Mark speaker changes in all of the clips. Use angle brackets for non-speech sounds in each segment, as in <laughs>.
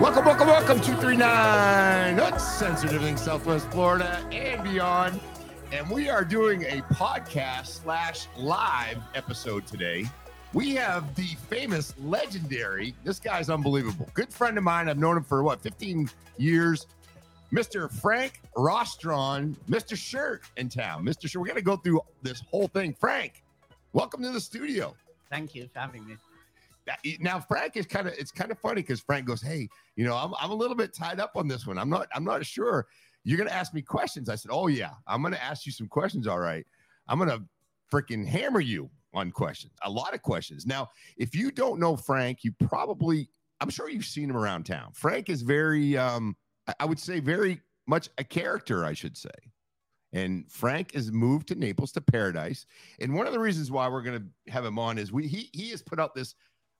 Speaker 1: Welcome, welcome, welcome. 239 Uncensored Everything Southwest Florida and beyond. And we are doing a podcast slash live episode today. We have the famous, legendary, this guy's unbelievable. Good friend of mine. I've known him for what, 15 years. Mr. Frank Rostron, Mr. Shirt in town. Mr. Shirt, we're going to go through this whole thing. Frank, welcome to the studio.
Speaker 2: Thank you for having me.
Speaker 1: Now Frank is kind of it's kind of funny because Frank goes, Hey, you know, I'm, I'm a little bit tied up on this one. I'm not I'm not sure. You're gonna ask me questions. I said, Oh yeah, I'm gonna ask you some questions. All right. I'm gonna freaking hammer you on questions, a lot of questions. Now, if you don't know Frank, you probably I'm sure you've seen him around town. Frank is very um, I- I would say very much a character, I should say. And Frank has moved to Naples to Paradise. And one of the reasons why we're going to have him on is we he he has put out this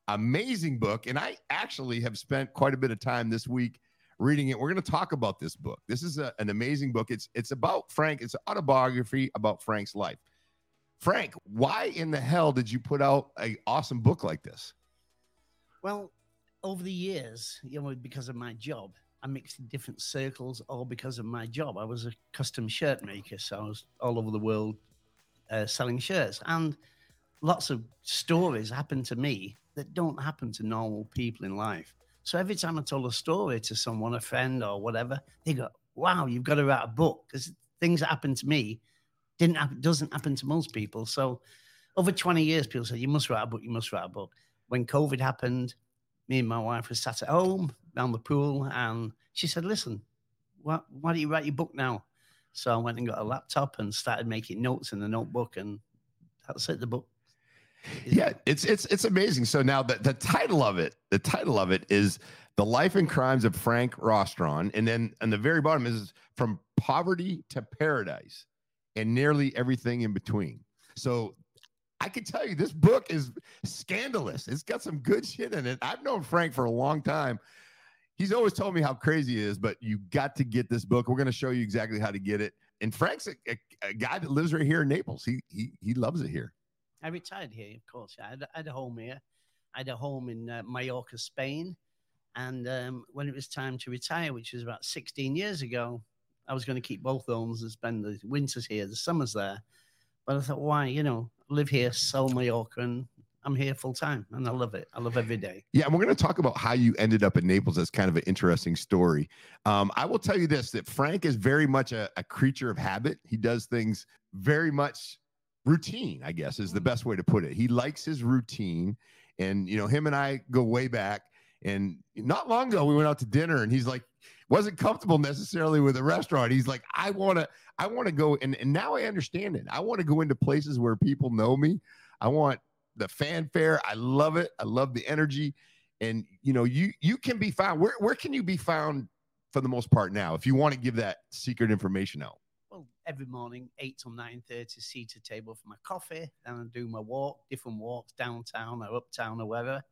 Speaker 1: amazing book and I actually have spent quite a bit of time this week reading it. We're going to talk about this book. This is a- an amazing book. It's it's about Frank. It's an autobiography about Frank's life. Frank, why in the hell did you put out a awesome book like this?
Speaker 2: Well, over the years, you know, because of my job, I mixed in different circles, all because of my job. I was a custom shirt maker, so I was all over the world uh, selling shirts, and lots of stories happened to me that don't happen to normal people in life. So every time I told a story to someone, a friend or whatever, they go, "Wow, you've got to write a book," because things that happen to me didn't happen, doesn't happen to most people. So over 20 years, people said, You must write a book, you must write a book. When COVID happened, me and my wife were sat at home around the pool, and she said, Listen, why, why don't you write your book now? So I went and got a laptop and started making notes in the notebook, and that's it, the book.
Speaker 1: Yeah, it's it's it's amazing. So now the, the title of it, the title of it is The Life and Crimes of Frank Rostron. And then on the very bottom is from poverty to paradise and nearly everything in between. So I can tell you this book is scandalous. It's got some good shit in it. I've known Frank for a long time. He's always told me how crazy he is, but you got to get this book. We're going to show you exactly how to get it. And Frank's a, a, a guy that lives right here in Naples. He he he loves it here.
Speaker 2: I retired here, of course. I had, I had a home here. I had a home in uh, Mallorca, Spain. And um, when it was time to retire, which was about 16 years ago, I was going to keep both homes and spend the winters here, the summers there. But I thought, why? You know, live here, sell Mallorca, and I'm here full time. And I love it. I love every day.
Speaker 1: Yeah, and we're going to talk about how you ended up in Naples. That's kind of an interesting story. Um, I will tell you this: that Frank is very much a, a creature of habit. He does things very much routine. I guess is the mm. best way to put it. He likes his routine, and you know, him and I go way back. And not long ago, we went out to dinner, and he's like, wasn't comfortable necessarily with a restaurant. He's like, I want to, I want to go, and, and now I understand it. I want to go into places where people know me. I want the fanfare. I love it. I love the energy. And you know, you you can be found. Where where can you be found for the most part now? If you want to give that secret information out.
Speaker 2: Every morning, 8 till 9.30, seat to table for my coffee. Then I do my walk, different walks downtown or uptown or wherever.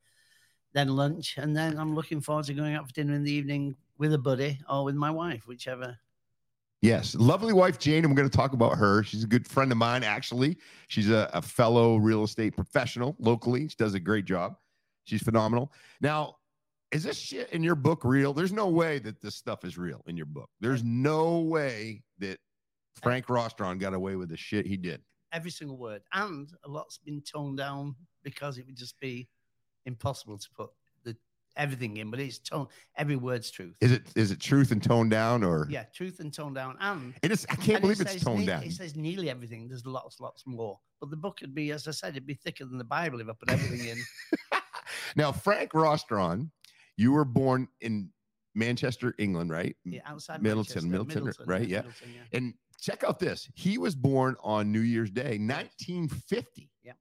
Speaker 2: Then lunch. And then I'm looking forward to going out for dinner in the evening with a buddy or with my wife, whichever.
Speaker 1: Yes, lovely wife Jane, and we're going to talk about her. She's a good friend of mine, actually. She's a, a fellow real estate professional locally. She does a great job. She's phenomenal. Now, is this shit in your book real? There's no way that this stuff is real in your book. There's no way that Frank Rostron got away with the shit he did.
Speaker 2: Every single word. And a lot's been toned down because it would just be impossible to put the everything in. But it's tone every word's truth.
Speaker 1: Is it is it truth and toned down or?
Speaker 2: Yeah, truth and toned down. And
Speaker 1: It is. I can't
Speaker 2: And
Speaker 1: believe
Speaker 2: it
Speaker 1: it's
Speaker 2: says
Speaker 1: toned
Speaker 2: ne-
Speaker 1: down.
Speaker 2: It says nearly everything. There's lots, lots more. But the book would be, as I said, it'd be thicker than the Bible if I put everything in. <laughs>
Speaker 1: now, Frank Rostron, you were born in Manchester, England, right?
Speaker 2: Yeah, outside
Speaker 1: Middleton,
Speaker 2: Manchester,
Speaker 1: Middleton, right? Yeah.
Speaker 2: Middleton, yeah.
Speaker 1: And check out this. He was born on New Year's Day, 1950.
Speaker 2: Yeah.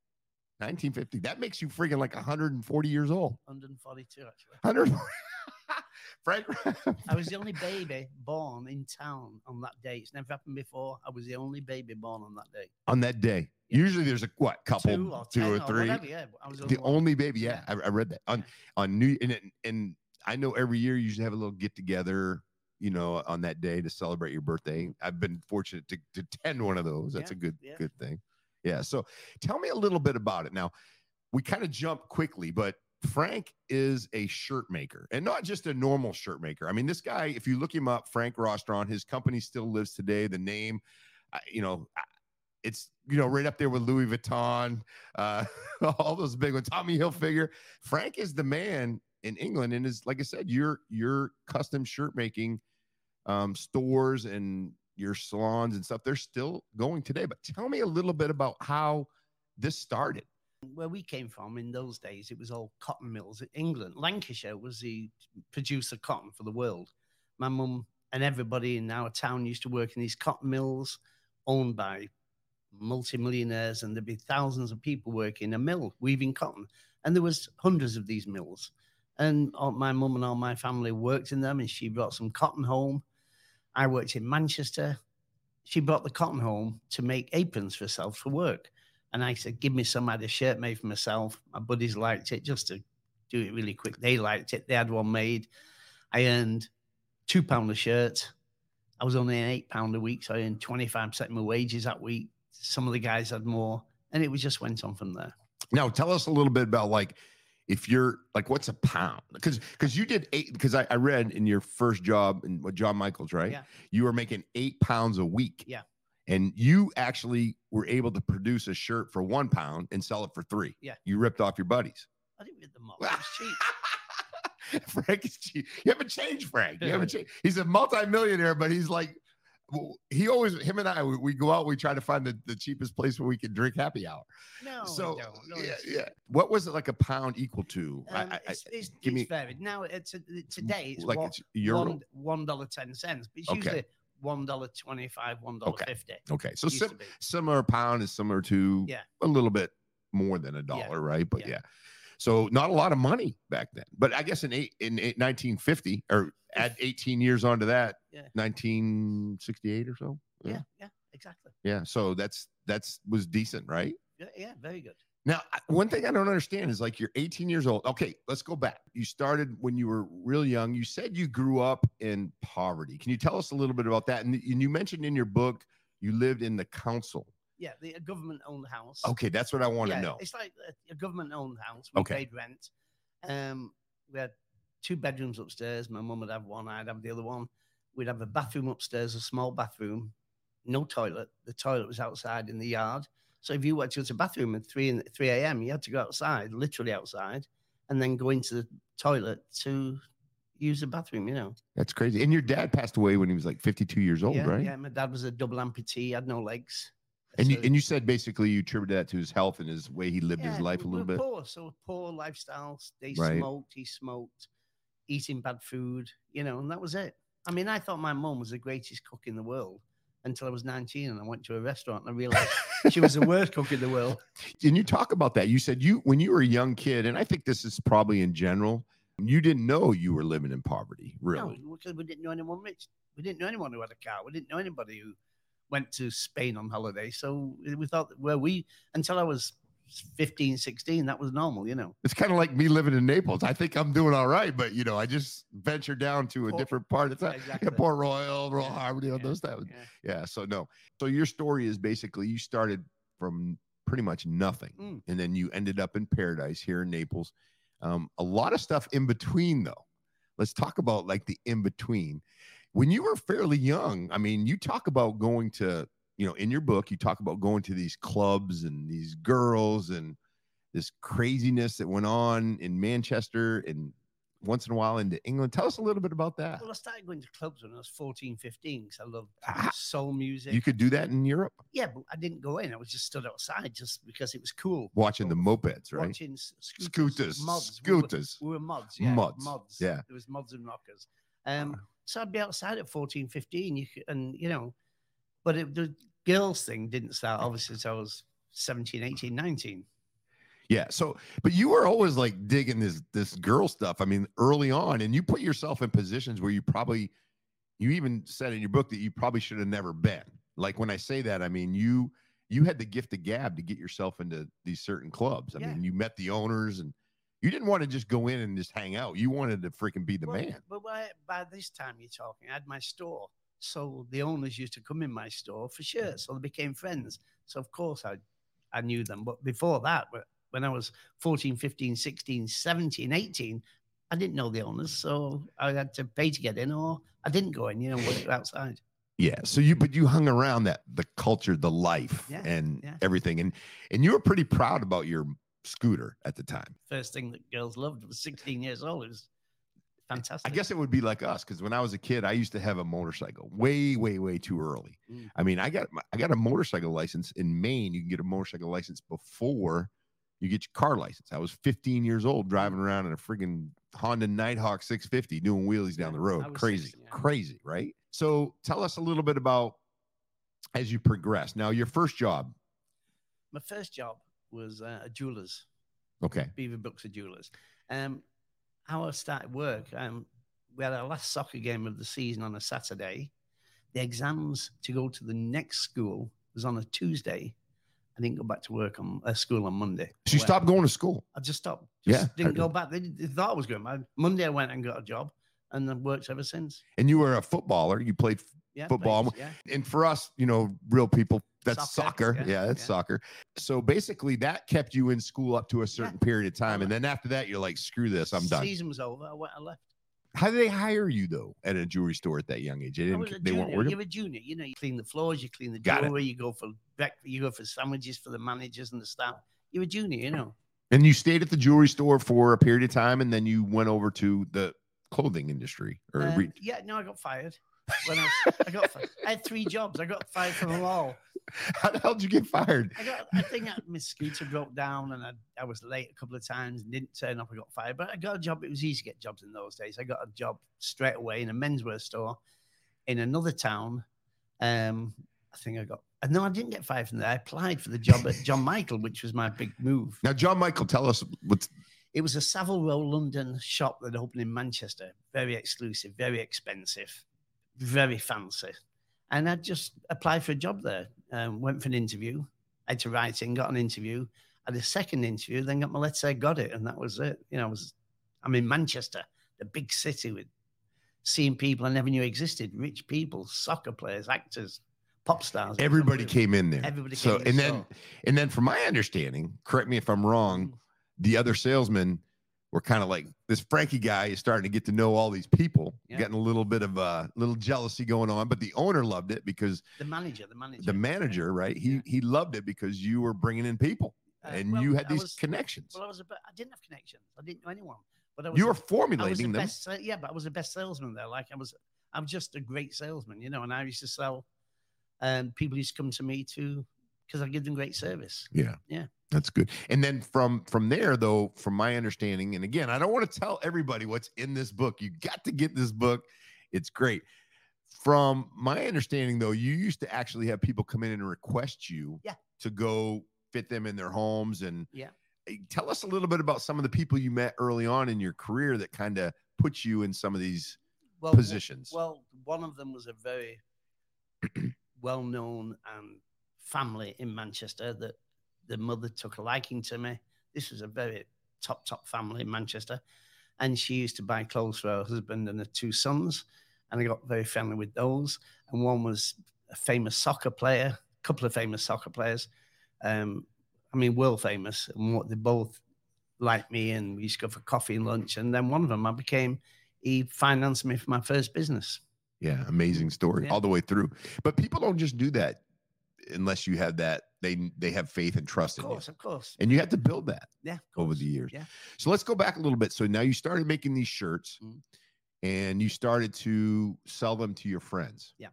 Speaker 1: 1950. That makes you freaking like 140 years old.
Speaker 2: 142 actually.
Speaker 1: 100. <laughs> Frank.
Speaker 2: I was the only baby born in town on that day. It's never happened before. I was the only baby born on that day.
Speaker 1: on that day.
Speaker 2: Yeah.
Speaker 1: Usually there's a what couple,
Speaker 2: two or,
Speaker 1: two
Speaker 2: 10
Speaker 1: or three.
Speaker 2: whatever, yeah, I was
Speaker 1: the only baby. Yeah,
Speaker 2: Yeah.
Speaker 1: I, I read that on on New and and I know every year you usually have a little get together. You know, on that day to celebrate your birthday. I've been fortunate to to <laughs> attend one of those. That's
Speaker 2: Yeah,
Speaker 1: a good
Speaker 2: yeah.
Speaker 1: good thing. Yeah. So tell me a little bit about it. Now, we kind of jump quickly, but Frank is a shirt maker and not just a normal shirt maker. I mean, this guy, if you look him up, Frank Rostron, his company still lives today. The name, you know, it's you know right up there with Louis Vuitton, uh, <laughs> all those big ones. Tommy Hilfiger. Frank is the man in England, and is like I said, your your custom shirt making um, stores and your salons and stuff. They're still going today. But tell me a little bit about how this started.
Speaker 2: where we came from in those days, it was all cotton mills in England. Lancashire was the producer cotton for the world. My mum and everybody in our town used to work in these cotton mills owned by multimillionaires, and there'd be thousands of people working in a mill weaving cotton. And there was hundreds of these mills. And all, my mum and all my family worked in them, and she brought some cotton home. I worked in Manchester. She brought the cotton home to make aprons for herself for work. And I said, Give me some. I had a shirt made for myself. My buddies liked it just to do it really quick. They liked it. They had one made. I earned two pound a shirt. I was only an eight pound a week, so I earned 25% of my wages that week. Some of the guys had more, and it was just went on from there.
Speaker 1: Now, tell us a little bit about like if you're like what's a pound because because you did eight because I, I read in your first job in John Michaels right
Speaker 2: Yeah.
Speaker 1: you were making eight pounds a week
Speaker 2: Yeah.
Speaker 1: and you actually were able to produce a shirt for one pound and sell it for three
Speaker 2: Yeah.
Speaker 1: you ripped off your buddies
Speaker 2: I didn't read them all. It was cheap. <laughs>
Speaker 1: Frank is cheap you haven't changed Frank you haven't changed he's a multimillionaire but he's like he always him and I we, we go out we try to find the, the cheapest place where we can drink happy hour
Speaker 2: No,
Speaker 1: so.
Speaker 2: No,
Speaker 1: yeah yeah what was it like a pound equal to I-
Speaker 2: Um,
Speaker 1: I- I-
Speaker 2: it's, it's,
Speaker 1: give
Speaker 2: it's
Speaker 1: me-
Speaker 2: varied. Now it's a, today it's
Speaker 1: like
Speaker 2: one,
Speaker 1: it's euro
Speaker 2: one one dollar ten cents, but it's
Speaker 1: Okay.
Speaker 2: usually one dollar twenty five, one dollar
Speaker 1: Okay.
Speaker 2: fifty.
Speaker 1: Okay, so sim- similar pound is similar to
Speaker 2: Yeah.
Speaker 1: a little bit more than a dollar, right? But yeah.
Speaker 2: Yeah.
Speaker 1: So not a lot of money back then. But I guess in eight in eight, 1950 or add 18 years onto that,
Speaker 2: Yeah.
Speaker 1: 1968 or so.
Speaker 2: Yeah, yeah, exactly.
Speaker 1: yeah. So that's that's was decent, right?
Speaker 2: Yeah, yeah, very good.
Speaker 1: Now, one thing I don't understand is like you're 18 years old. Okay, let's go back. You started when you were real young. You said you grew up in poverty. Can you tell us a little bit about that? And, and you mentioned in your book you lived in the council.
Speaker 2: Yeah, the a government-owned house.
Speaker 1: Okay, that's what I want to
Speaker 2: yeah,
Speaker 1: know.
Speaker 2: It's like a, a government-owned house. We
Speaker 1: Okay.
Speaker 2: paid rent. Um, we had two bedrooms upstairs. My mum would have one. I'd have the other one. We'd have a bathroom upstairs, a small bathroom, no toilet. The toilet was outside in the yard. So if you went to go to the bathroom at three in three a.m., you had to go outside, literally outside, and then go into the toilet to use the bathroom. You know.
Speaker 1: That's crazy. And your dad passed away when he was like 52 years old,
Speaker 2: yeah,
Speaker 1: right?
Speaker 2: yeah. My dad was a double amputee. Had no legs.
Speaker 1: And you and you said basically you attributed that to his health and his way he lived his life a little bit.
Speaker 2: Poor, so poor lifestyles. They
Speaker 1: Right.
Speaker 2: smoked, he smoked, eating bad food, you know, and that was it. I mean, I thought my mum was the greatest cook in the world until I was 19 and I went to a restaurant and I realized <laughs> she was the worst cook in the world.
Speaker 1: And you talk about that. You said you when you were a young kid, and I think this is probably in general, you didn't know you were living in poverty, really.
Speaker 2: No, because we didn't know anyone rich. We didn't know anyone who had a car. We didn't know anybody who went to Spain on holiday. So we thought where we, until I was 15, 16, that was normal, you know.
Speaker 1: It's kind of like me living in Naples. I think I'm doing all right, but you know, I just venture down to a
Speaker 2: Port-
Speaker 1: different part of town.
Speaker 2: Exactly.
Speaker 1: Yeah, Port Royal, Royal
Speaker 2: Yeah,
Speaker 1: you know,
Speaker 2: yeah,
Speaker 1: those types.
Speaker 2: yeah.
Speaker 1: Yeah. So no. So your story is basically you started from pretty much nothing,
Speaker 2: Mm.
Speaker 1: and then you ended up in paradise here in Naples. Um, a lot of stuff in between, though. Let's talk about like the in between. When you were fairly young, I mean, you talk about going to, you know, in your book, you talk about going to these clubs and these girls and this craziness that went on in Manchester and once in a while into England. Tell us a little bit about that.
Speaker 2: Well, I started going to clubs when I was 14, 15 because I loved
Speaker 1: Ah,
Speaker 2: soul music.
Speaker 1: You could do that in Europe,
Speaker 2: yeah, but I didn't go in. I was just stood outside just because it was cool.
Speaker 1: watching the mopeds, right?
Speaker 2: Watching scooters,
Speaker 1: Scooters,
Speaker 2: mods. We were-
Speaker 1: scooters.
Speaker 2: We were mods, yeah.
Speaker 1: Mods,
Speaker 2: Mods.
Speaker 1: yeah.
Speaker 2: There was mods and rockers. Um, so I'd be outside at 14, 15, you could, and you know, but it, the girls thing didn't start obviously until I was 17, 18, 19.
Speaker 1: Yeah. So, but you were always like digging this this girl stuff. I mean, early on, and you put yourself in positions where you probably, you even said in your book that you probably should have never been. Like when I say that, I mean you you had the gift of gab to get yourself into these certain clubs. I
Speaker 2: Yeah.
Speaker 1: mean, you met the owners, and you didn't want to just go in and just hang out. You wanted to freaking be the
Speaker 2: well,
Speaker 1: man.
Speaker 2: But by, by this time you're talking, I had my store. So the owners used to come in my store for shirts. Mm. So they became friends. So of course I I knew them. But before that, when I was 14, 15, 16, 17, 18, I didn't know the owners. So I had to pay to get in or I didn't go in, you know, work outside.
Speaker 1: Yeah. So you, but you hung around that the culture, the life,
Speaker 2: Yeah,
Speaker 1: and
Speaker 2: yeah.
Speaker 1: everything, and and you were pretty proud about your scooter at the time.
Speaker 2: First thing that girls loved was 16 years old. It was fantastic.
Speaker 1: I guess it would be like us because when I was a kid, I used to have a motorcycle way, way, way too early.
Speaker 2: Mm.
Speaker 1: I mean, I got I got a motorcycle license in Maine. You can get a motorcycle license before you get your car license. I was 15 years old driving around in a friggin' Honda Nighthawk 650 doing wheelies down the road. Crazy,
Speaker 2: 16, yeah.
Speaker 1: crazy, right? So tell us a little bit about as you progress. Now, your first job.
Speaker 2: My first job was uh, a jeweler's.
Speaker 1: Okay.
Speaker 2: Beaverbrooks of Jewelers. Um, how I started work, um, we had our last soccer game of the season on a Saturday. The exams to go to the next school was on a Tuesday. I didn't go back to work on uh, school on Monday.
Speaker 1: So you
Speaker 2: Well,
Speaker 1: stopped going to school.
Speaker 2: I just stopped.
Speaker 1: Yeah,
Speaker 2: didn't go back. They, they thought I was going. Monday I went and got a job and I've worked ever since.
Speaker 1: And you were a footballer. You played
Speaker 2: Yeah.
Speaker 1: Football.
Speaker 2: played- Yeah.
Speaker 1: and for us, you know, real people, that's soccer.
Speaker 2: Soccer,
Speaker 1: Yeah,
Speaker 2: yeah,
Speaker 1: that's
Speaker 2: yeah.
Speaker 1: soccer. So basically, that kept you in school up to a certain period of time, and then after that, you're like, screw this, I'm done.
Speaker 2: Season was over. I went. I left.
Speaker 1: How did they hire you though at a jewelry store at that young age? They
Speaker 2: I was a
Speaker 1: didn't. They weren't working.
Speaker 2: You're a junior. You know, you clean the floors, you clean the jewelry, you go for breakfast, you go for sandwiches for the managers and the staff. You're a junior, you know.
Speaker 1: And you stayed at the jewelry store for a period of time, and then you went over to the clothing industry. Or
Speaker 2: Um,
Speaker 1: re-
Speaker 2: yeah, no, I got fired. When I, was, I got fired. I had three jobs. I got fired from them all. <laughs>
Speaker 1: how the hell did you get fired?
Speaker 2: I got. I think my scooter broke down, and I, I was late a couple of times and didn't turn up. I got fired, but I got a job. It was easy to get jobs in those days. I got a job straight away in a menswear store in another town. Um, I think I got. No, I didn't get fired from there. I applied for the job at John <laughs> Michael, which was my big move.
Speaker 1: Now, John Michael, tell us what's
Speaker 2: It was a Savile Row London shop that opened in Manchester. Very exclusive, very expensive, very fancy. And I just applied for a job there. Um, went for an interview. I had to write in, got an interview. Had a second interview, then got my letter, say got it, and that was it. You know, I was I'm in Manchester, the big city with seeing people I never knew existed, rich people, soccer players, actors, pop stars.
Speaker 1: Everybody came in there.
Speaker 2: Everybody
Speaker 1: So,
Speaker 2: came in,
Speaker 1: and then, and then, from my understanding, correct me if I'm wrong.
Speaker 2: Mm.
Speaker 1: the other salesmen were kind of like this Frankie guy is starting to get to know all these people,
Speaker 2: Yeah.
Speaker 1: getting a little bit of a little jealousy going on. But the owner loved it because
Speaker 2: the manager, the manager,
Speaker 1: the manager, right? He
Speaker 2: Yeah.
Speaker 1: he loved it because you were bringing in people
Speaker 2: Uh,
Speaker 1: and
Speaker 2: well,
Speaker 1: you had these
Speaker 2: was-
Speaker 1: connections.
Speaker 2: Well, I was a I didn't have connections. I didn't know anyone. But I was
Speaker 1: You were
Speaker 2: a- I was
Speaker 1: formulating
Speaker 2: the
Speaker 1: them.
Speaker 2: best, yeah, but I was the best salesman there. Like I was, I'm just a great salesman, you know. And I used to sell, and people used to come to me to because I give them great service.
Speaker 1: Yeah.
Speaker 2: Yeah.
Speaker 1: That's good. And then from from there though, from my understanding, and again, I don't want to tell everybody what's in this book. You got to get this book. It's great. From my understanding though, you used to actually have people come in and request you
Speaker 2: Yeah.
Speaker 1: to go fit them in their homes and
Speaker 2: Yeah.
Speaker 1: Eh, Tell us a little bit about some of the people you met early on in your career that kind of put you in some of these
Speaker 2: Well,
Speaker 1: positions.
Speaker 2: Well, one of them was a very <clears throat> well-known and family in Manchester that the mother took a liking to me. This was a very top top family in Manchester, and she used to buy clothes for her husband and her two sons, and I got very friendly with those. And one was a famous soccer player, a couple of famous soccer players. Um, I mean, world famous, and what they both liked me, and we used to go for coffee and lunch. And then one of them, I became he financed me for my first business.
Speaker 1: Yeah, amazing story
Speaker 2: Yeah.
Speaker 1: all the way through. But people don't just do that unless you have that they they have faith and trust
Speaker 2: Of
Speaker 1: in you.
Speaker 2: course, of course.
Speaker 1: And you have to build that
Speaker 2: Yeah.
Speaker 1: over
Speaker 2: course.
Speaker 1: the years.
Speaker 2: Yeah.
Speaker 1: So let's go back a little bit. So now you started making these shirts
Speaker 2: Mhm.
Speaker 1: and you started to sell them to your friends.
Speaker 2: Yeah.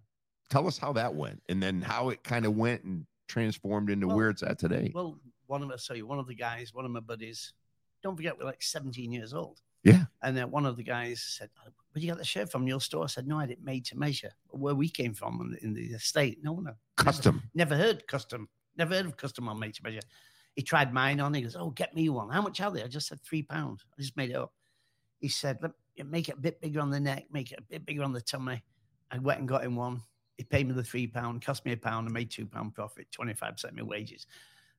Speaker 1: Tell us how that went and then how it kind of went and transformed into
Speaker 2: Well-
Speaker 1: where it's at today.
Speaker 2: Well, one of us, sorry, one of the guys, one of my buddies, don't forget, we're like 17 years old.
Speaker 1: Yeah.
Speaker 2: And then one of the guys said, "Oh, Where'd you got the shirt from your store? I said, No, I didn't made to measure. Where we came from in the, in the estate. No, no.
Speaker 1: Custom.
Speaker 2: Never heard custom. Never heard of custom on made to measure. He tried mine on. He goes, "Oh, get me one. How much are they?" I just said three pounds. I just made it up. He said, "Let make it a bit bigger on the neck, make it a bit bigger on the tummy." I went and got him one. He paid me the three pound, cost me a pound, and made two pound profit, twenty five percent of my wages.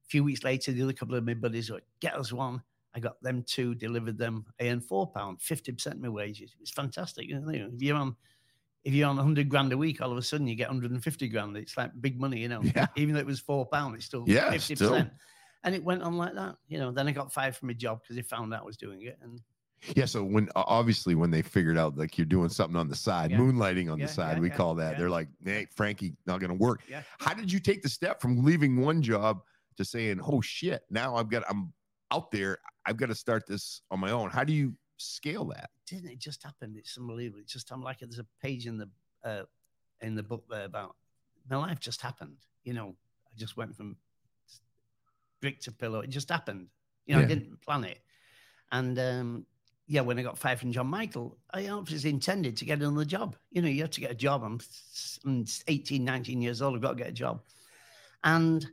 Speaker 2: A few weeks later, the other couple of my buddies were get us one. I got them two, delivered them. I earned four pound, fifty percent of my wages. It's fantastic. You know, if you're on if you're on 100 grand a week, all of a sudden you get 150 grand. It's like big money, you know. <laughs>
Speaker 1: Yeah.
Speaker 2: Even though it was four pound, it's still
Speaker 1: Yeah,
Speaker 2: 50%. And it went on like that, you know. Then I got fired from my job because they found out I was doing it. And
Speaker 1: Yeah. So when obviously when they figured out like you're doing something on the side,
Speaker 2: Yeah.
Speaker 1: moonlighting on
Speaker 2: Yeah,
Speaker 1: the side,
Speaker 2: yeah,
Speaker 1: we call that. They're like, hey, Frankie, not gonna work.
Speaker 2: Yeah.
Speaker 1: How did you take the step from leaving one job to saying, oh shit, now I've got I'm out there, I've got to start this on my own. How do you scale that?
Speaker 2: didn't it just happen? It's unbelievable. It's just I'm like there's a page in the uh, in the book there about my life just happened. You know, I just went from brick to pillow. It just happened. You know,
Speaker 1: Yeah.
Speaker 2: I didn't plan it. And um, yeah, when I got fired from John Michael, I obviously intended to get another job. You know, you have to get a job. I'm, I'm 18, 19 years old. I've got to get a job. And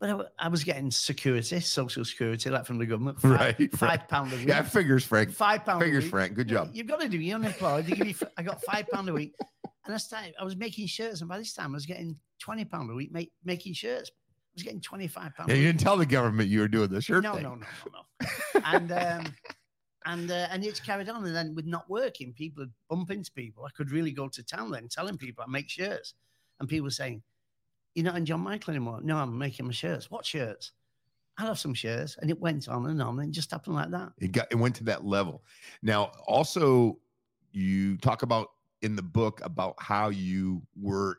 Speaker 2: but I, I was getting security, social security, like from the government, <laughs> five,
Speaker 1: Right,
Speaker 2: five pound a week.
Speaker 1: Yeah, figures, Frank.
Speaker 2: Five pound. a
Speaker 1: Figures,
Speaker 2: week.
Speaker 1: Frank. Good job.
Speaker 2: You've got to do. You're unemployed. They give you. I got five pound a week, and I started. I was making shirts, and by this time, I was getting twenty pound a week make, making shirts. I was getting twenty five pound.
Speaker 1: Yeah, you didn't tell the government you were doing the shirt
Speaker 2: no,
Speaker 1: thing.
Speaker 2: no, no, no, no. and um, and uh, and it's carried on. And then with not working, people would bump into people. I could really go to town then, telling people I make shirts, and people were saying, "You're not in John Michael anymore." No, I'm making my shirts. What shirts? I'll have some shirts, and it went on and on, and just happened like that.
Speaker 1: It got it went to that level. Now, also, you talk about in the book about how you were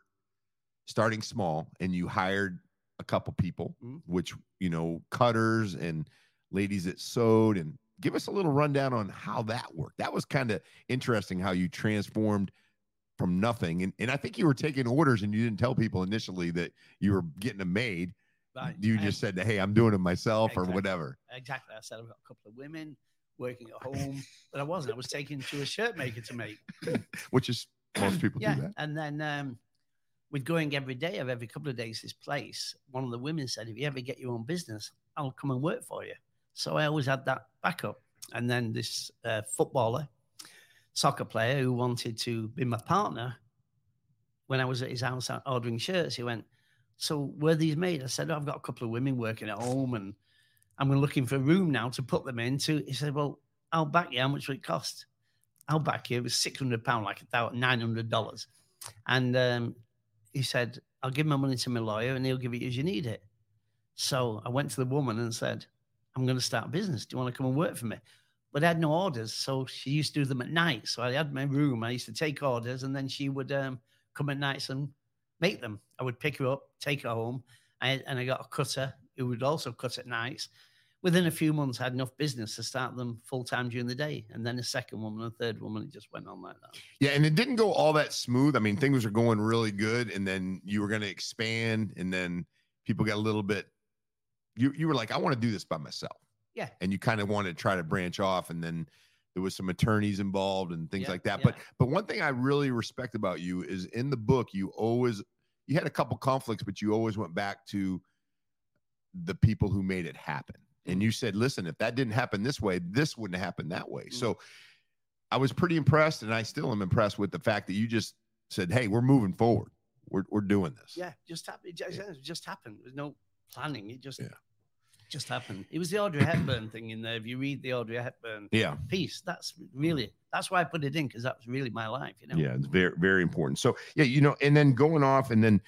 Speaker 1: starting small and you hired a couple people,
Speaker 2: Mhm.
Speaker 1: which you know, cutters and ladies that sewed, and give us a little rundown on how that worked. That was kind of interesting how you transformed from nothing, and and I think you were taking orders and you didn't tell people initially that you were getting them made.
Speaker 2: Right.
Speaker 1: You
Speaker 2: I-
Speaker 1: just said, "Hey, I'm doing them myself" or whatever.
Speaker 2: Exactly. I said I've got a couple of women working at home, but I wasn't. I was taken to a shirt maker to make. <laughs>
Speaker 1: Which is most people
Speaker 2: yeah.
Speaker 1: do that.
Speaker 2: And then um, with going every day of every couple of days this place, one of the women said, if you ever get your own business, I'll come and work for you. So I always had that backup. And then this uh, footballer, soccer player who wanted to be my partner, when I was at his house ordering shirts, he went, So were these made? I said, oh, I've got a couple of women working at home and I'm looking for a room now to put them into. He said, Well, I'll back you. How much will it cost? I'll back you. It was six hundred pound, like a thousand nine hundred dollars. And um, he said, I'll give my money to my lawyer and he'll give it as you need it. So I went to the woman and said, I'm going to start a business. Do you want to come and work for me? But I had no orders. So she used to do them at night. So I had my room. I used to take orders and then she would um, come at nights and make them. I would pick her up, take her home. I, and I got a cutter who would also cut at nights. Within a few months, I had enough business to start them full time during the day. And then a second woman, a third woman, it just went on like that.
Speaker 1: Yeah, and it didn't go all that smooth. I mean, things were going really good, and then you were going to expand, and then people got a little bit. You you were like, I want to do this by myself.
Speaker 2: Yeah.
Speaker 1: and you kind of wanted to try to branch off, and then there was some attorneys involved and things
Speaker 2: Yeah,
Speaker 1: like that.
Speaker 2: yeah.
Speaker 1: But but one thing I really respect about you is in the book, you always you had a couple conflicts, but you always went back to the people who made it happen. And you said, listen, if that didn't happen this way, this wouldn't happen that way.
Speaker 2: Mm.
Speaker 1: So I was pretty impressed, and I still am impressed with the fact that you just said, "Hey, we're moving forward. We're we're doing this."
Speaker 2: Yeah, just happened. It just, it just happened. There's no planning. It just
Speaker 1: Yeah.
Speaker 2: Just happened. It was the Audrey Hepburn thing in there. If you read the Audrey Hepburn
Speaker 1: yeah,
Speaker 2: piece, that's really that's why I put it in because that was really my life. You know.
Speaker 1: yeah. It's very very important. So yeah, you know, and then going off, and then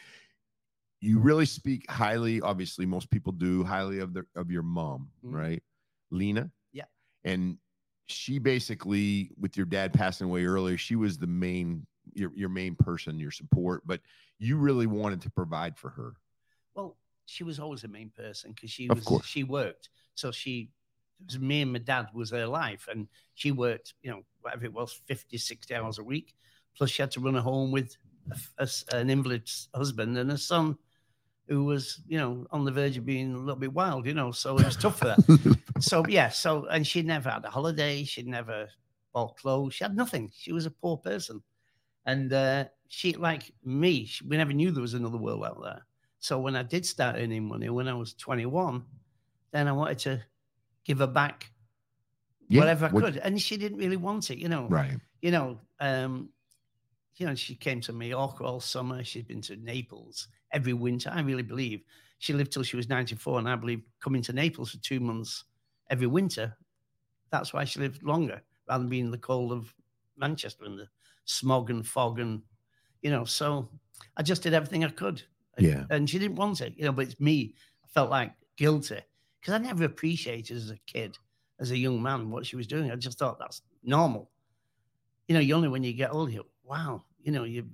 Speaker 1: you really speak highly. Obviously, most people do highly of the of your mom,
Speaker 2: Mhm.
Speaker 1: right, Lena?
Speaker 2: Yeah.
Speaker 1: and she basically, with your dad passing away earlier, she was the main your your main person, your support, but you really wanted to provide for her.
Speaker 2: She was always the main person because she was she worked. So she it was me and my dad was her life, and she worked. You know, whatever it was, 50, 60 hours a week. Plus, she had to run a home with a a an invalid husband and a son who was, you know, on the verge of being a little bit wild. You know, so it was tough for that. <laughs> so yeah, so and she never had a holiday. She never bought clothes. She had nothing. She was a poor person, and uh, she like me. She, we never knew there was another world out there. So when I did start earning money, when I was 21, then I wanted to give her back
Speaker 1: Yeah,
Speaker 2: whatever I
Speaker 1: what-
Speaker 2: could. And she didn't really want it, you know.
Speaker 1: Right.
Speaker 2: You know, um, you know, she came to Mallorca all summer. She's been to Naples every winter. I really believe she lived till she was 94. And I believe coming to Naples for two months every winter, that's why she lived longer rather than being in the cold of Manchester and the smog and fog. And, you know, so I just did everything I could.
Speaker 1: Yeah.
Speaker 2: And she didn't want it, you know, but it's me. I felt like guilty because I never appreciated as a kid, as a young man, what she was doing. I just thought that's normal. You know, you only when you get older, you wow, you know, you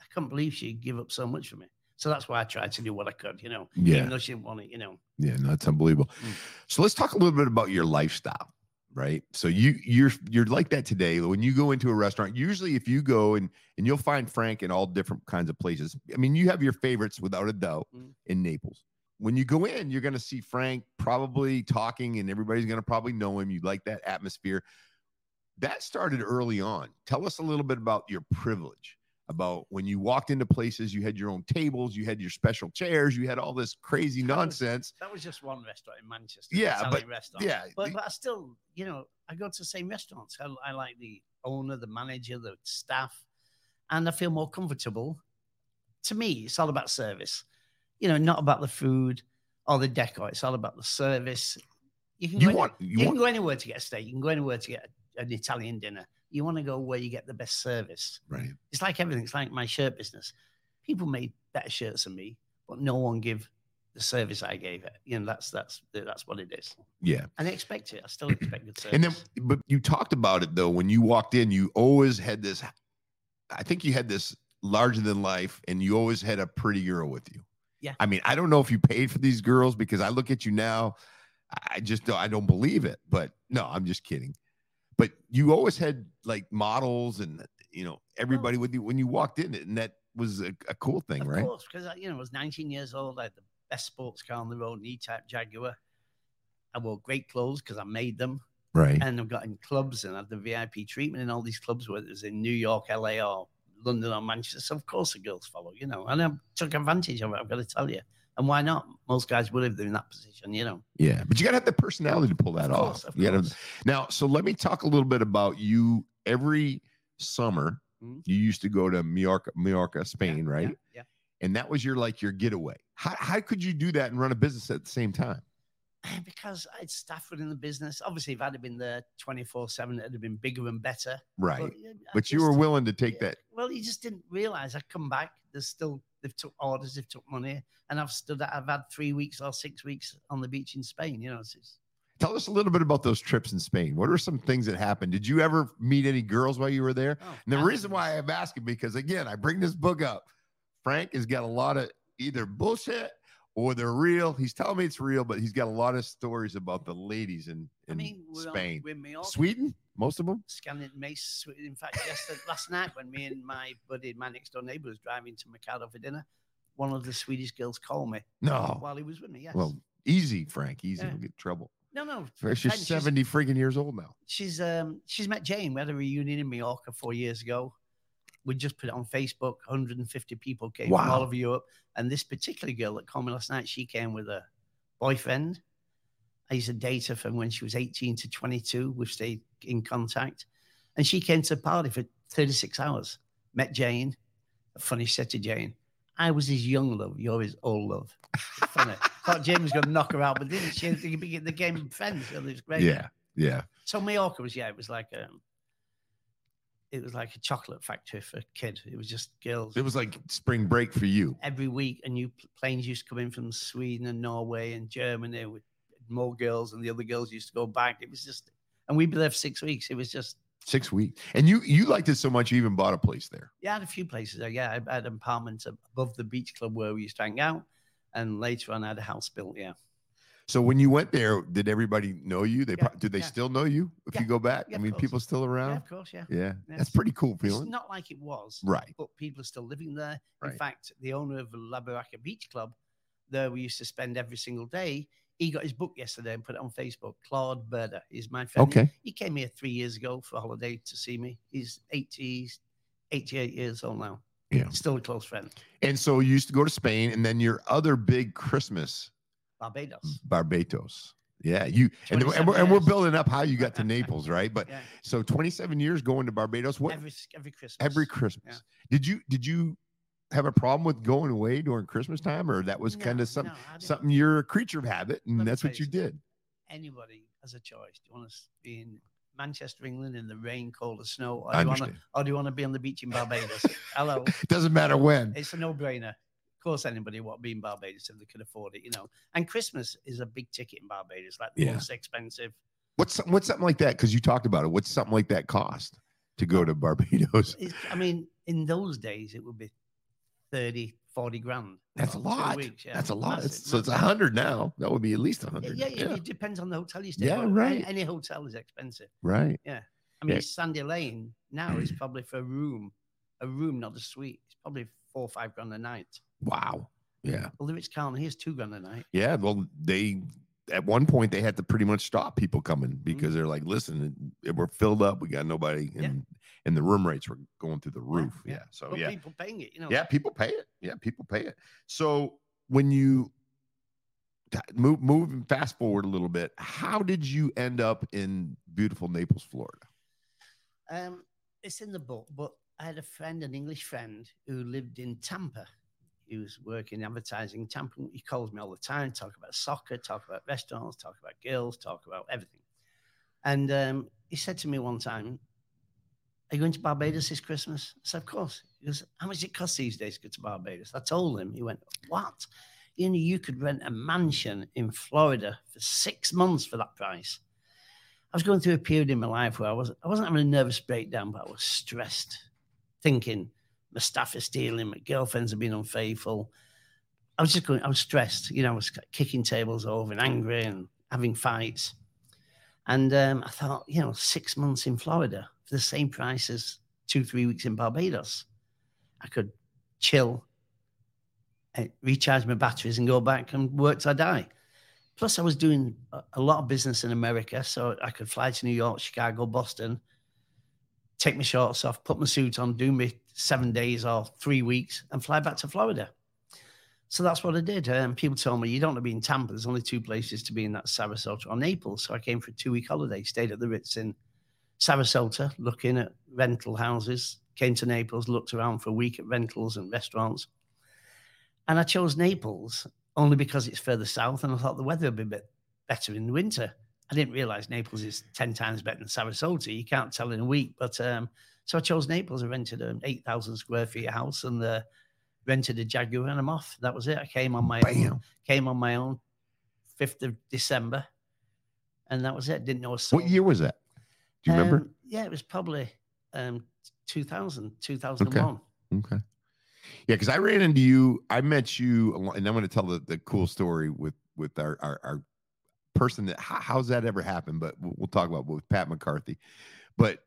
Speaker 2: I can't believe she give up so much for me. So that's why I tried to do what I could, you know,
Speaker 1: Yeah.
Speaker 2: even though she didn't want it, you know.
Speaker 1: Yeah, no, that's unbelievable.
Speaker 2: Mm.
Speaker 1: So let's talk a little bit about your lifestyle, right? So you you're you're like that today. When you go into a restaurant, usually if you go and and you'll find Frank in all different kinds of places. I mean, you have your favorites without a doubt
Speaker 2: Mm.
Speaker 1: in Naples. When you go in, you're going to see Frank probably talking, and everybody's going to probably know him. You like that atmosphere. That started early on. Tell us a little bit about your privilege about when you walked into places, you had your own tables, you had your special chairs, you had all this crazy
Speaker 2: That was-
Speaker 1: nonsense.
Speaker 2: That was just one restaurant in Manchester.
Speaker 1: Yeah, but-
Speaker 2: restaurant.
Speaker 1: Yeah,
Speaker 2: But,
Speaker 1: the-
Speaker 2: but I still, you know, I go to the same restaurants. I, I like the owner, the manager, the staff, and I feel more comfortable. To me, it's all about service. You know, not about the food or the decor. It's all about the service. You can
Speaker 1: you
Speaker 2: go
Speaker 1: want you
Speaker 2: you
Speaker 1: want
Speaker 2: can go anywhere to get a steak. You can go anywhere to get an Italian dinner. You want to go where you get the best service.
Speaker 1: right.
Speaker 2: It's like everything. It's like my shirt business. People made better shirts than me, but no one give the service I gave it. You know, that's that's that's what it is.
Speaker 1: Yeah.
Speaker 2: And I expect it. I still expect good service.
Speaker 1: And then, but you talked about it though. When you walked in, you always had this. I think you had this larger than life, and you always had a pretty girl with you.
Speaker 2: Yeah.
Speaker 1: I mean, I don't know if you paid for these girls because I look at you now. I just don't. I don't believe it. But no, I'm just kidding. But you always had like models and you know everybody with you when you walked in, it and that was a, a cool thing, right?
Speaker 2: of course, because I, you know, I was 19 years old. I had the best sports car on the road, an E-Type Jaguar. I wore great clothes because I made them,
Speaker 1: Right.
Speaker 2: and I've got in clubs and I had the VIP treatment in all these clubs, whether it was in New York, LA, or London or Manchester. So of course the girls follow, you know, and I took advantage of it. I've got to tell you. And why not? Most guys would have been in that position, you know.
Speaker 1: Yeah, but you gotta have the personality to pull that
Speaker 2: Of course,
Speaker 1: off.
Speaker 2: of
Speaker 1: You Now, so let me talk a little bit about you. Every summer,
Speaker 2: Mhm.
Speaker 1: you used to go to Mallorca, Mallorca, Spain,
Speaker 2: Yeah,
Speaker 1: right?
Speaker 2: Yeah.
Speaker 1: And that was your like your getaway. How, how could you do that and run a business at the same time? <sighs>
Speaker 2: Because I had staff within the business. Obviously, if I'd have been there 24 7, it'd have been bigger and better.
Speaker 1: Right.
Speaker 2: But, yeah,
Speaker 1: But you were willing to take
Speaker 2: Yeah.
Speaker 1: that.
Speaker 2: Well, you just didn't realize I'd come back. There's still they've took orders, they've took money, and I've stood. I've had three weeks or six weeks on the beach in Spain. You know, it's, it's
Speaker 1: Tell us a little bit about those trips in Spain. What are some things that happened? Did you ever meet any girls while you were there?
Speaker 2: oh,
Speaker 1: And the reason why I'm asking because again, I bring this book up. Frank has got a lot of either bullshit or they're real. He's telling me it's real, but he's got a lot of stories about the ladies in, in
Speaker 2: I mean, we're on-
Speaker 1: Spain.
Speaker 2: we're
Speaker 1: Sweden, most of them.
Speaker 2: Scanning Mace. In fact, yesterday, last night when me and my buddy, my next door neighbor, was driving to Mikado for dinner, one of the Swedish girls called me
Speaker 1: No.
Speaker 2: while he was with me. Yes.
Speaker 1: Well, easy, Frank. Easy.
Speaker 2: Yeah.
Speaker 1: You'll get in trouble.
Speaker 2: no, no.
Speaker 1: She's
Speaker 2: is-
Speaker 1: 70 friggin' years old now.
Speaker 2: she's um she's met Jane. We had a reunion in Mallorca four years ago. We just put it on Facebook. 150 people came from all over Europe. And this particular girl that called me last night, she came with a boyfriend. I used to date her from when she was 18 to 22. We've stayed in contact. And she came to the party for 36 hours. Met Jane. a Funny, said to Jane, I was his young love, you're his old love. Funny. <laughs> Thought Jane was going to knock her out, but didn't she? They became friends. It was great.
Speaker 1: Yeah. Yeah.
Speaker 2: So Mallorca was yeah, it was like um, it was like a chocolate factory for a kid. It was just girls
Speaker 1: It was like spring break for you.
Speaker 2: every week, and new planes used to come in from Sweden and Norway and Germany with more girls, and the other girls used to go back. It was just, and we'd be there for six weeks. It was just
Speaker 1: Six weeks. And you you liked it so much you even bought a place there.
Speaker 2: yeah, I had a few places there. Yeah, I had an apartment above the beach club where we used to hang out, and later on I had a house built. Yeah,
Speaker 1: So when you went there, did everybody know you? They
Speaker 2: Yeah,
Speaker 1: pro- did they
Speaker 2: yeah.
Speaker 1: still know you if
Speaker 2: Yeah,
Speaker 1: you go back? I mean, people still
Speaker 2: yeah,
Speaker 1: around.
Speaker 2: of course, yeah.
Speaker 1: Yeah, that's pretty cool
Speaker 2: It's
Speaker 1: feeling.
Speaker 2: not like it was,
Speaker 1: Right.
Speaker 2: but people are still living there.
Speaker 1: Right.
Speaker 2: In fact, the owner of La Barraca Beach Club, there we used to spend every single day. He got his book yesterday and put it on Facebook. Claude Berda is my friend.
Speaker 1: Okay.
Speaker 2: He came here three years ago for a holiday to see me. He's 80, 88 years old now.
Speaker 1: Yeah.
Speaker 2: Still a close friend.
Speaker 1: And so you used to go to Spain, and then your other big Christmas
Speaker 2: Barbados.
Speaker 1: Barbados. Yeah, you and, and, we're, and we're building up how you got to Naples, <laughs> right? But
Speaker 2: Yeah.
Speaker 1: so 27 years going to Barbados. What
Speaker 2: every every Christmas.
Speaker 1: every Christmas? Did you did you have a problem with going away during Christmas time, or that was kind of something
Speaker 2: no,
Speaker 1: something you're a creature of habit, and that's what
Speaker 2: you
Speaker 1: did?
Speaker 2: Anybody has a choice. Do you want to be in Manchester, England, in the rain, cold, or snow, or do you want to,
Speaker 1: understand.
Speaker 2: or do you want to be on the beach in Barbados? <laughs> Hello,
Speaker 1: It doesn't matter when.
Speaker 2: it's a no-brainer. Of course, anybody to be in Barbados if they can afford it, you know. And Christmas is a big ticket in Barbados, like the
Speaker 1: Yeah.
Speaker 2: most expensive.
Speaker 1: What's what's something like that? Because you talked about it. What's something like that cost to go to Barbados?
Speaker 2: It's, I mean, in those days, it would be 30, 40 grand.
Speaker 1: That's a lot.
Speaker 2: weeks, yeah.
Speaker 1: That's a lot.
Speaker 2: Massive,
Speaker 1: It's- so it's a hundred now. That would be at least a
Speaker 2: Yeah,
Speaker 1: hundred.
Speaker 2: yeah, yeah, it depends on the hotel you stay.
Speaker 1: Yeah,
Speaker 2: but
Speaker 1: right.
Speaker 2: Any, hotel is expensive.
Speaker 1: right. Yeah.
Speaker 2: I mean,
Speaker 1: Yeah.
Speaker 2: Sandy Lane now is probably for a room, a room, not a suite. It's probably four or five grand a night.
Speaker 1: Wow. Yeah.
Speaker 2: Well, the Ritz he has two grand a night.
Speaker 1: Yeah. Well, they at one point they had to pretty much stop people coming
Speaker 2: Mm-hmm.
Speaker 1: because they're like, listen, it- we're filled up. We got nobody, and
Speaker 2: Yeah.
Speaker 1: and the room rates were going through the roof. Yeah.
Speaker 2: yeah.
Speaker 1: So yeah,
Speaker 2: people paying it, you know.
Speaker 1: yeah, people pay it. Yeah, people pay it. So when you move move fast forward a little bit, how did you end up in beautiful Naples, Florida?
Speaker 2: Um, it's in the book, but I had a friend, an English friend, who lived in Tampa. He was working advertising in Tampa. He calls me all the time, talk about soccer, talk about restaurants, talk about girls, talk about everything. And um, he said to me one time, Are you going to Barbados this Christmas? I said, Of course. He goes, How much does it cost these days to go to Barbados? I told him. He went, What? You know, you could rent a mansion in Florida for six months for that price. I was going through a period in my life where I was I wasn't having a nervous breakdown, but I was stressed, thinking my staff are stealing, my girlfriends have been unfaithful. I was just going, I was stressed, you know, I was kicking tables over and angry and having fights. And um, I thought, you know, six months in Florida for the same price as two, three weeks in Barbados. I could chill, uh, recharge my batteries and go back and work till I die. Plus, I was doing a, lot of business in America, so I could fly to New York, Chicago, Boston, take my shorts off, put my suit on, do me seven days or three weeks, and fly back to Florida. So that's what I did. And people told me, you don't want to be in Tampa. There's only two places to be in that Sarasota or Naples. So I came for a two week holiday, stayed at the Ritz in Sarasota, looking at rental houses, came to Naples, looked around for a week at rentals and restaurants. And I chose Naples only because it's further south and I thought the weather would be a bit better in the winter. I didn't realize Naples is 10 times better than Sarasota. You can't tell in a week. But um, so I chose Naples. I rented an 8,000 square feet house and uh, rented a Jaguar and I'm off. That was it. I came on my own, came on my own 5th of December. And that was it. Didn't know a soul.
Speaker 1: What year was that? Do you remember?
Speaker 2: Um, yeah, it was probably um, 2000, 2001.
Speaker 1: Okay. Yeah, because I ran into you. I met you, and I'm going to tell the, the cool story with with our our, our person that how, how's that ever happened, but we'll, we'll talk about with Pat McCarthy. But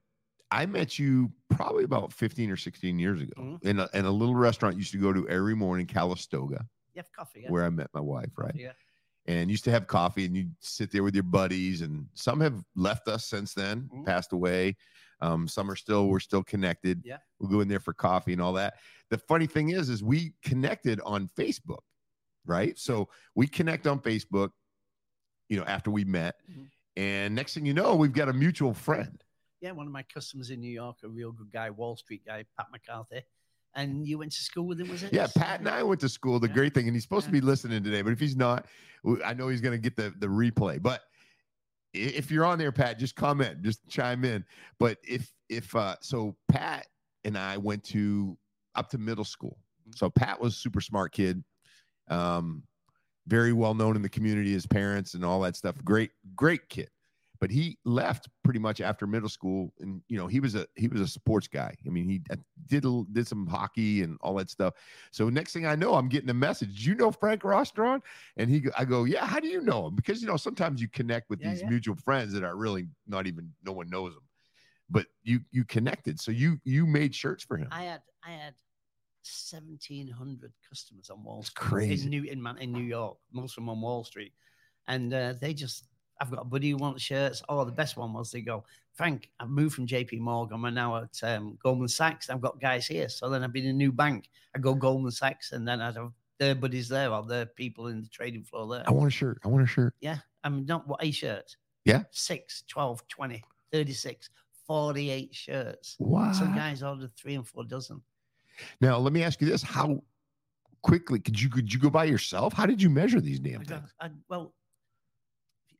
Speaker 1: I met you probably about 15 or 16 years ago
Speaker 2: Mhm.
Speaker 1: in a, in a little restaurant you used to go to every morning, Calistoga,
Speaker 2: You have coffee, yeah?
Speaker 1: where I met my wife, right?
Speaker 2: Yeah.
Speaker 1: and used to have coffee and you'd sit there with your buddies and some have left us since then
Speaker 2: Mhm.
Speaker 1: passed away um, some are still we're still connected
Speaker 2: Yeah.
Speaker 1: we'll go in there for coffee and all that the funny thing is is we connected on facebook right so we connect on facebook you know after we met
Speaker 2: Mhm.
Speaker 1: and next thing you know we've got a mutual friend
Speaker 2: Yeah, one of my customers in New York, a real good guy, Wall Street guy, Pat McCarthy. And you went to school with him, was it?
Speaker 1: yeah pat and i went to school the
Speaker 2: Yeah.
Speaker 1: great thing and he's supposed to be listening today but if he's not I know he's going to get the the replay but if you're on there pat just comment just chime in but if if uh so pat and i went to up to middle school so pat was a super smart kid um very well known in the community his parents and all that stuff great great kid but he left pretty much after middle school and you know he was a he was a sports guy i mean he uh, did did some hockey and all that stuff so next thing i know i'm getting a message you know frank rostron and he i go yeah how do you know him because you know sometimes you connect with
Speaker 2: Yeah,
Speaker 1: these
Speaker 2: yeah.
Speaker 1: mutual friends that are really not even no one knows them but you you connected so you you made shirts for him
Speaker 2: I had I had seventeen hundred customers on Wall
Speaker 1: It's
Speaker 2: Street
Speaker 1: crazy.
Speaker 2: in New in, Man- in New York, most of them on Wall Street, and uh, they just. I've got a buddy who wants shirts. Oh, the best one was they go, Frank. I've moved from J.P. Morgan. I'm now at um, Goldman Sachs. I've got guys here. So then I've been in a new bank. I go Goldman Sachs, and then I have their buddies there or their people in the trading floor there.
Speaker 1: I want a shirt. I want a shirt.
Speaker 2: Yeah. I mean, not what a shirt.
Speaker 1: Yeah.
Speaker 2: 6, 12, 20, 36, 48 shirts.
Speaker 1: Wow.
Speaker 2: Some guys ordered three and four dozen.
Speaker 1: Now let me ask you this: How quickly could you could you go by yourself? How did you measure these damn
Speaker 2: I got,
Speaker 1: things?
Speaker 2: I, well,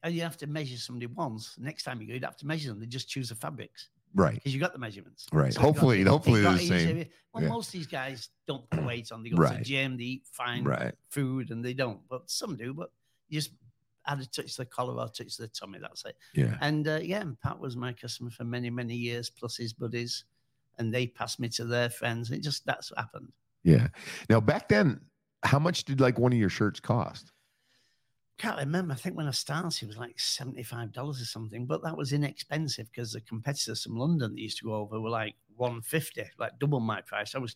Speaker 2: you have to measure somebody once. Next time you go, you'd have to measure them. They just choose the fabrics
Speaker 1: Right.
Speaker 2: because you got the measurements.
Speaker 1: Right.
Speaker 2: So it got-
Speaker 1: hopefully, hopefully they're the same.
Speaker 2: easier. Well,
Speaker 1: Yeah.
Speaker 2: most of these guys don't put <clears throat> weight on. They go to the gym, they eat fine
Speaker 1: Right.
Speaker 2: food, and they don't. But some do. But you just add a touch to the collar or touch to the tummy. That's it.
Speaker 1: Yeah.
Speaker 2: And uh, yeah, and Pat was my customer for many, many years, plus his buddies, and they passed me to their friends. It just that's what happened.
Speaker 1: Yeah. Now back then, how much did like one of your shirts cost?
Speaker 2: Can't remember. I think when I started, it was like seventy-five dollars or something, but that was inexpensive because the competitors from London that used to go over were like one fifty, like double my price. I was,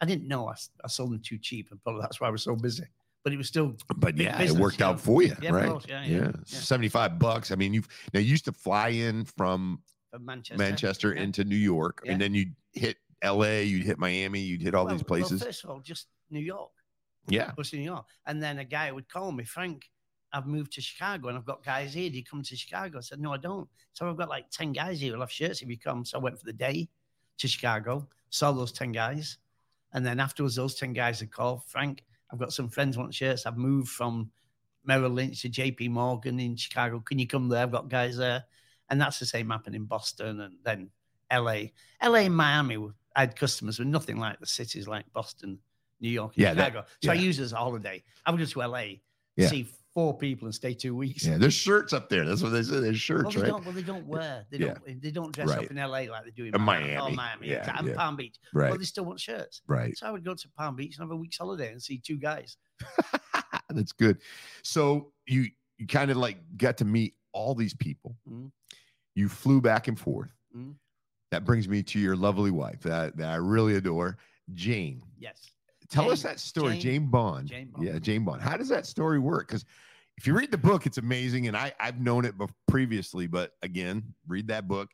Speaker 2: I didn't know I, I sold them too cheap, and probably that's why I was so busy. But it was still
Speaker 1: But yeah,
Speaker 2: business,
Speaker 1: it worked
Speaker 2: yeah.
Speaker 1: out for you,
Speaker 2: Yeah,
Speaker 1: right?
Speaker 2: course, yeah, yeah, yeah.
Speaker 1: Seventy-five bucks. I mean, you've now you used to fly in from
Speaker 2: for Manchester.
Speaker 1: Manchester into New York, and then you'd hit L.A., you'd hit Miami, you'd hit all
Speaker 2: Well-
Speaker 1: these
Speaker 2: well,
Speaker 1: places.
Speaker 2: first of all, just New York.
Speaker 1: yeah.
Speaker 2: was in New York. And then a guy would call me, Frank, I've moved to Chicago and I've got guys here. Do you come to Chicago? I said, No, I don't. So I've got like 10 guys here who'll have shirts if you come. So I went for the day to Chicago, saw those 10 guys. And then afterwards, those 10 guys would call, Frank, I've got some friends want shirts. I've moved from Merrill Lynch to JP Morgan in Chicago. Can you come there? I've got guys there. And that's the same happened in Boston and then LA. LA and Miami, I had customers with nothing like the cities like Boston, New York, and
Speaker 1: Yeah, that-
Speaker 2: Chicago. so I use it as a holiday. I would go to LA,
Speaker 1: Yeah.
Speaker 2: see four people and stay two weeks.
Speaker 1: Yeah, there's shirts up there. That's what they say. There's
Speaker 2: Well,
Speaker 1: shirts,
Speaker 2: they
Speaker 1: right?
Speaker 2: don't. Well, they don't wear. They
Speaker 1: Yeah.
Speaker 2: don't. They don't dress
Speaker 1: Right.
Speaker 2: up in LA like they do in
Speaker 1: Uh,
Speaker 2: Miami, or
Speaker 1: Miami.
Speaker 2: Miami
Speaker 1: Yeah,
Speaker 2: and
Speaker 1: yeah.
Speaker 2: Palm Beach.
Speaker 1: Right,
Speaker 2: Well, they still want shirts.
Speaker 1: right.
Speaker 2: So I would go to Palm Beach and have a week's holiday and see two guys. <laughs>
Speaker 1: That's good. So you you kind of like got to meet all these people.
Speaker 2: Mhm.
Speaker 1: You flew back and forth.
Speaker 2: Mhm.
Speaker 1: That brings me to your lovely wife that, that I really adore, Jane.
Speaker 2: Yes.
Speaker 1: Tell us that story,
Speaker 2: Jane-
Speaker 1: Jane Bond.
Speaker 2: Jane Bond.
Speaker 1: Yeah, Jane Bond. How does that story work? Because if you read the book, it's amazing, and I I've known it bef- previously, but again, read that book.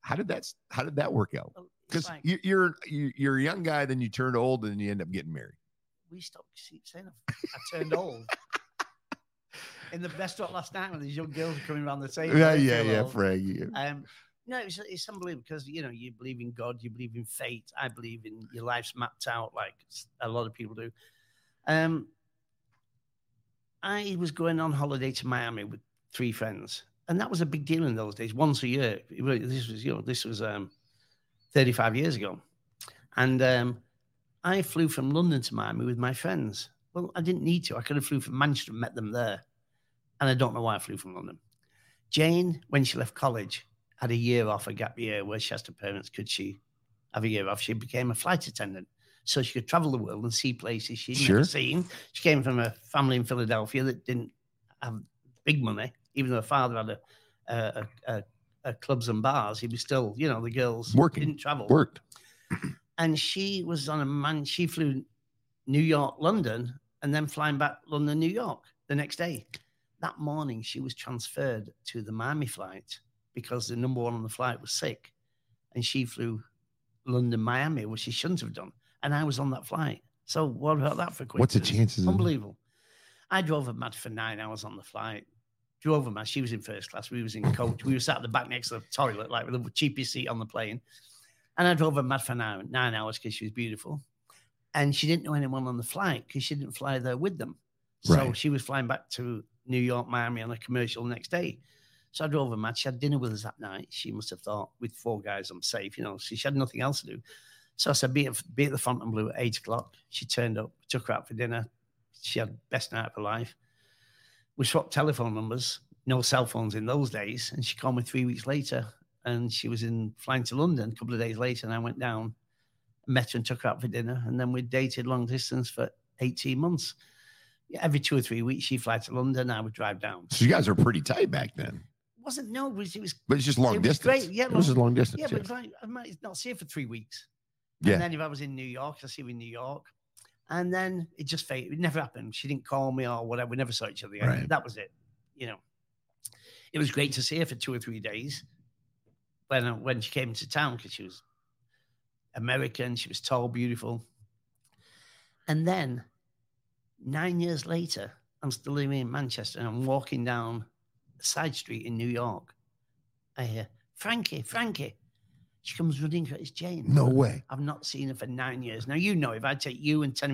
Speaker 1: How did that How did that work out? Because you, you're you, you're a young guy, then you turn old, and you end up getting married.
Speaker 2: we stopped saying I I turned old. <laughs> In the restaurant last night when these young girls were coming around the table.
Speaker 1: Yeah, yeah, yeah,
Speaker 2: old.
Speaker 1: Frank. yeah.
Speaker 2: Um, no, it's, it's unbelievable because you know you believe in God, you believe in fate. I believe in your life's mapped out like a lot of people do. Um, I was going on holiday to Miami with three friends, and that was a big deal in those days. Once a year. This was you know this was um, thirty five years ago, and um, I flew from London to Miami with my friends. Well, I didn't need to. I could have flew from Manchester and met them there, and I don't know why I flew from London. Jane, when she left college, had a year off, a gap year, where she asked her parents, could she have a year off? She became a flight attendant. So she could travel the world and see places she'd
Speaker 1: Sure.
Speaker 2: never seen. She came from a family in Philadelphia that didn't have big money, even though her father had a, a, a, a, clubs and bars. He was still, you know, the girls
Speaker 1: Working.
Speaker 2: didn't travel
Speaker 1: Worked. <clears throat>
Speaker 2: and she was on a man. She flew New York, London, and then flying back London, New York the next day. That morning, she was transferred to the Miami flight because the number one on the flight was sick, and she flew London, Miami, which she shouldn't have done. And I was on that flight. So what about that for a quick?
Speaker 1: What's the chances?
Speaker 2: Unbelievable. I drove her mad for nine hours on the flight. Drove her mad. She was in first class. We was in coach. we were sat at the back next to the toilet, like with the cheapest seat on the plane. And I drove her mad for nine, nine hours because she was beautiful. And she didn't know anyone on the flight because she didn't fly there with them. So
Speaker 1: Right.
Speaker 2: she was flying back to New York, Miami on a commercial the next day. So I drove her mad. She had dinner with us that night. She must have thought, with four guys, I'm safe. You know, she had nothing else to do. So I said, be at, be at the Fontainebleau at eight o'clock. She turned up, took her out for dinner. She had best night of her life. We swapped telephone numbers, no cell phones in those days. And she called me three weeks later and she was in flying to London a couple of days later. And I went down, met her and took her out for dinner. And then we dated long distance for 18 months. Every two or three weeks, she'd fly to London. I would drive down.
Speaker 1: So you guys were pretty tight back then,
Speaker 2: It wasn't, no, it was, it was
Speaker 1: but it's just long
Speaker 2: It was
Speaker 1: distance.
Speaker 2: great, yeah,
Speaker 1: it was just long distance.
Speaker 2: yeah,
Speaker 1: Yeah,
Speaker 2: but it's like I might not see her for three weeks.
Speaker 1: Yeah.
Speaker 2: And then if I was in New York, I see her in New York. And then it just faded. It never happened. She didn't call me or whatever. We never saw each other again.
Speaker 1: Right.
Speaker 2: That was it. You know, it was great to see her for two or three days when uh, when she came to town because she was American. She was tall, beautiful. And then Nine years later, I'm still living in Manchester and I'm walking down a side street in New York. I hear, Frankie, Frankie. She comes running, it's Jane.
Speaker 1: No way.
Speaker 2: I've not seen her for nine years. Now, you know, if I take you and 10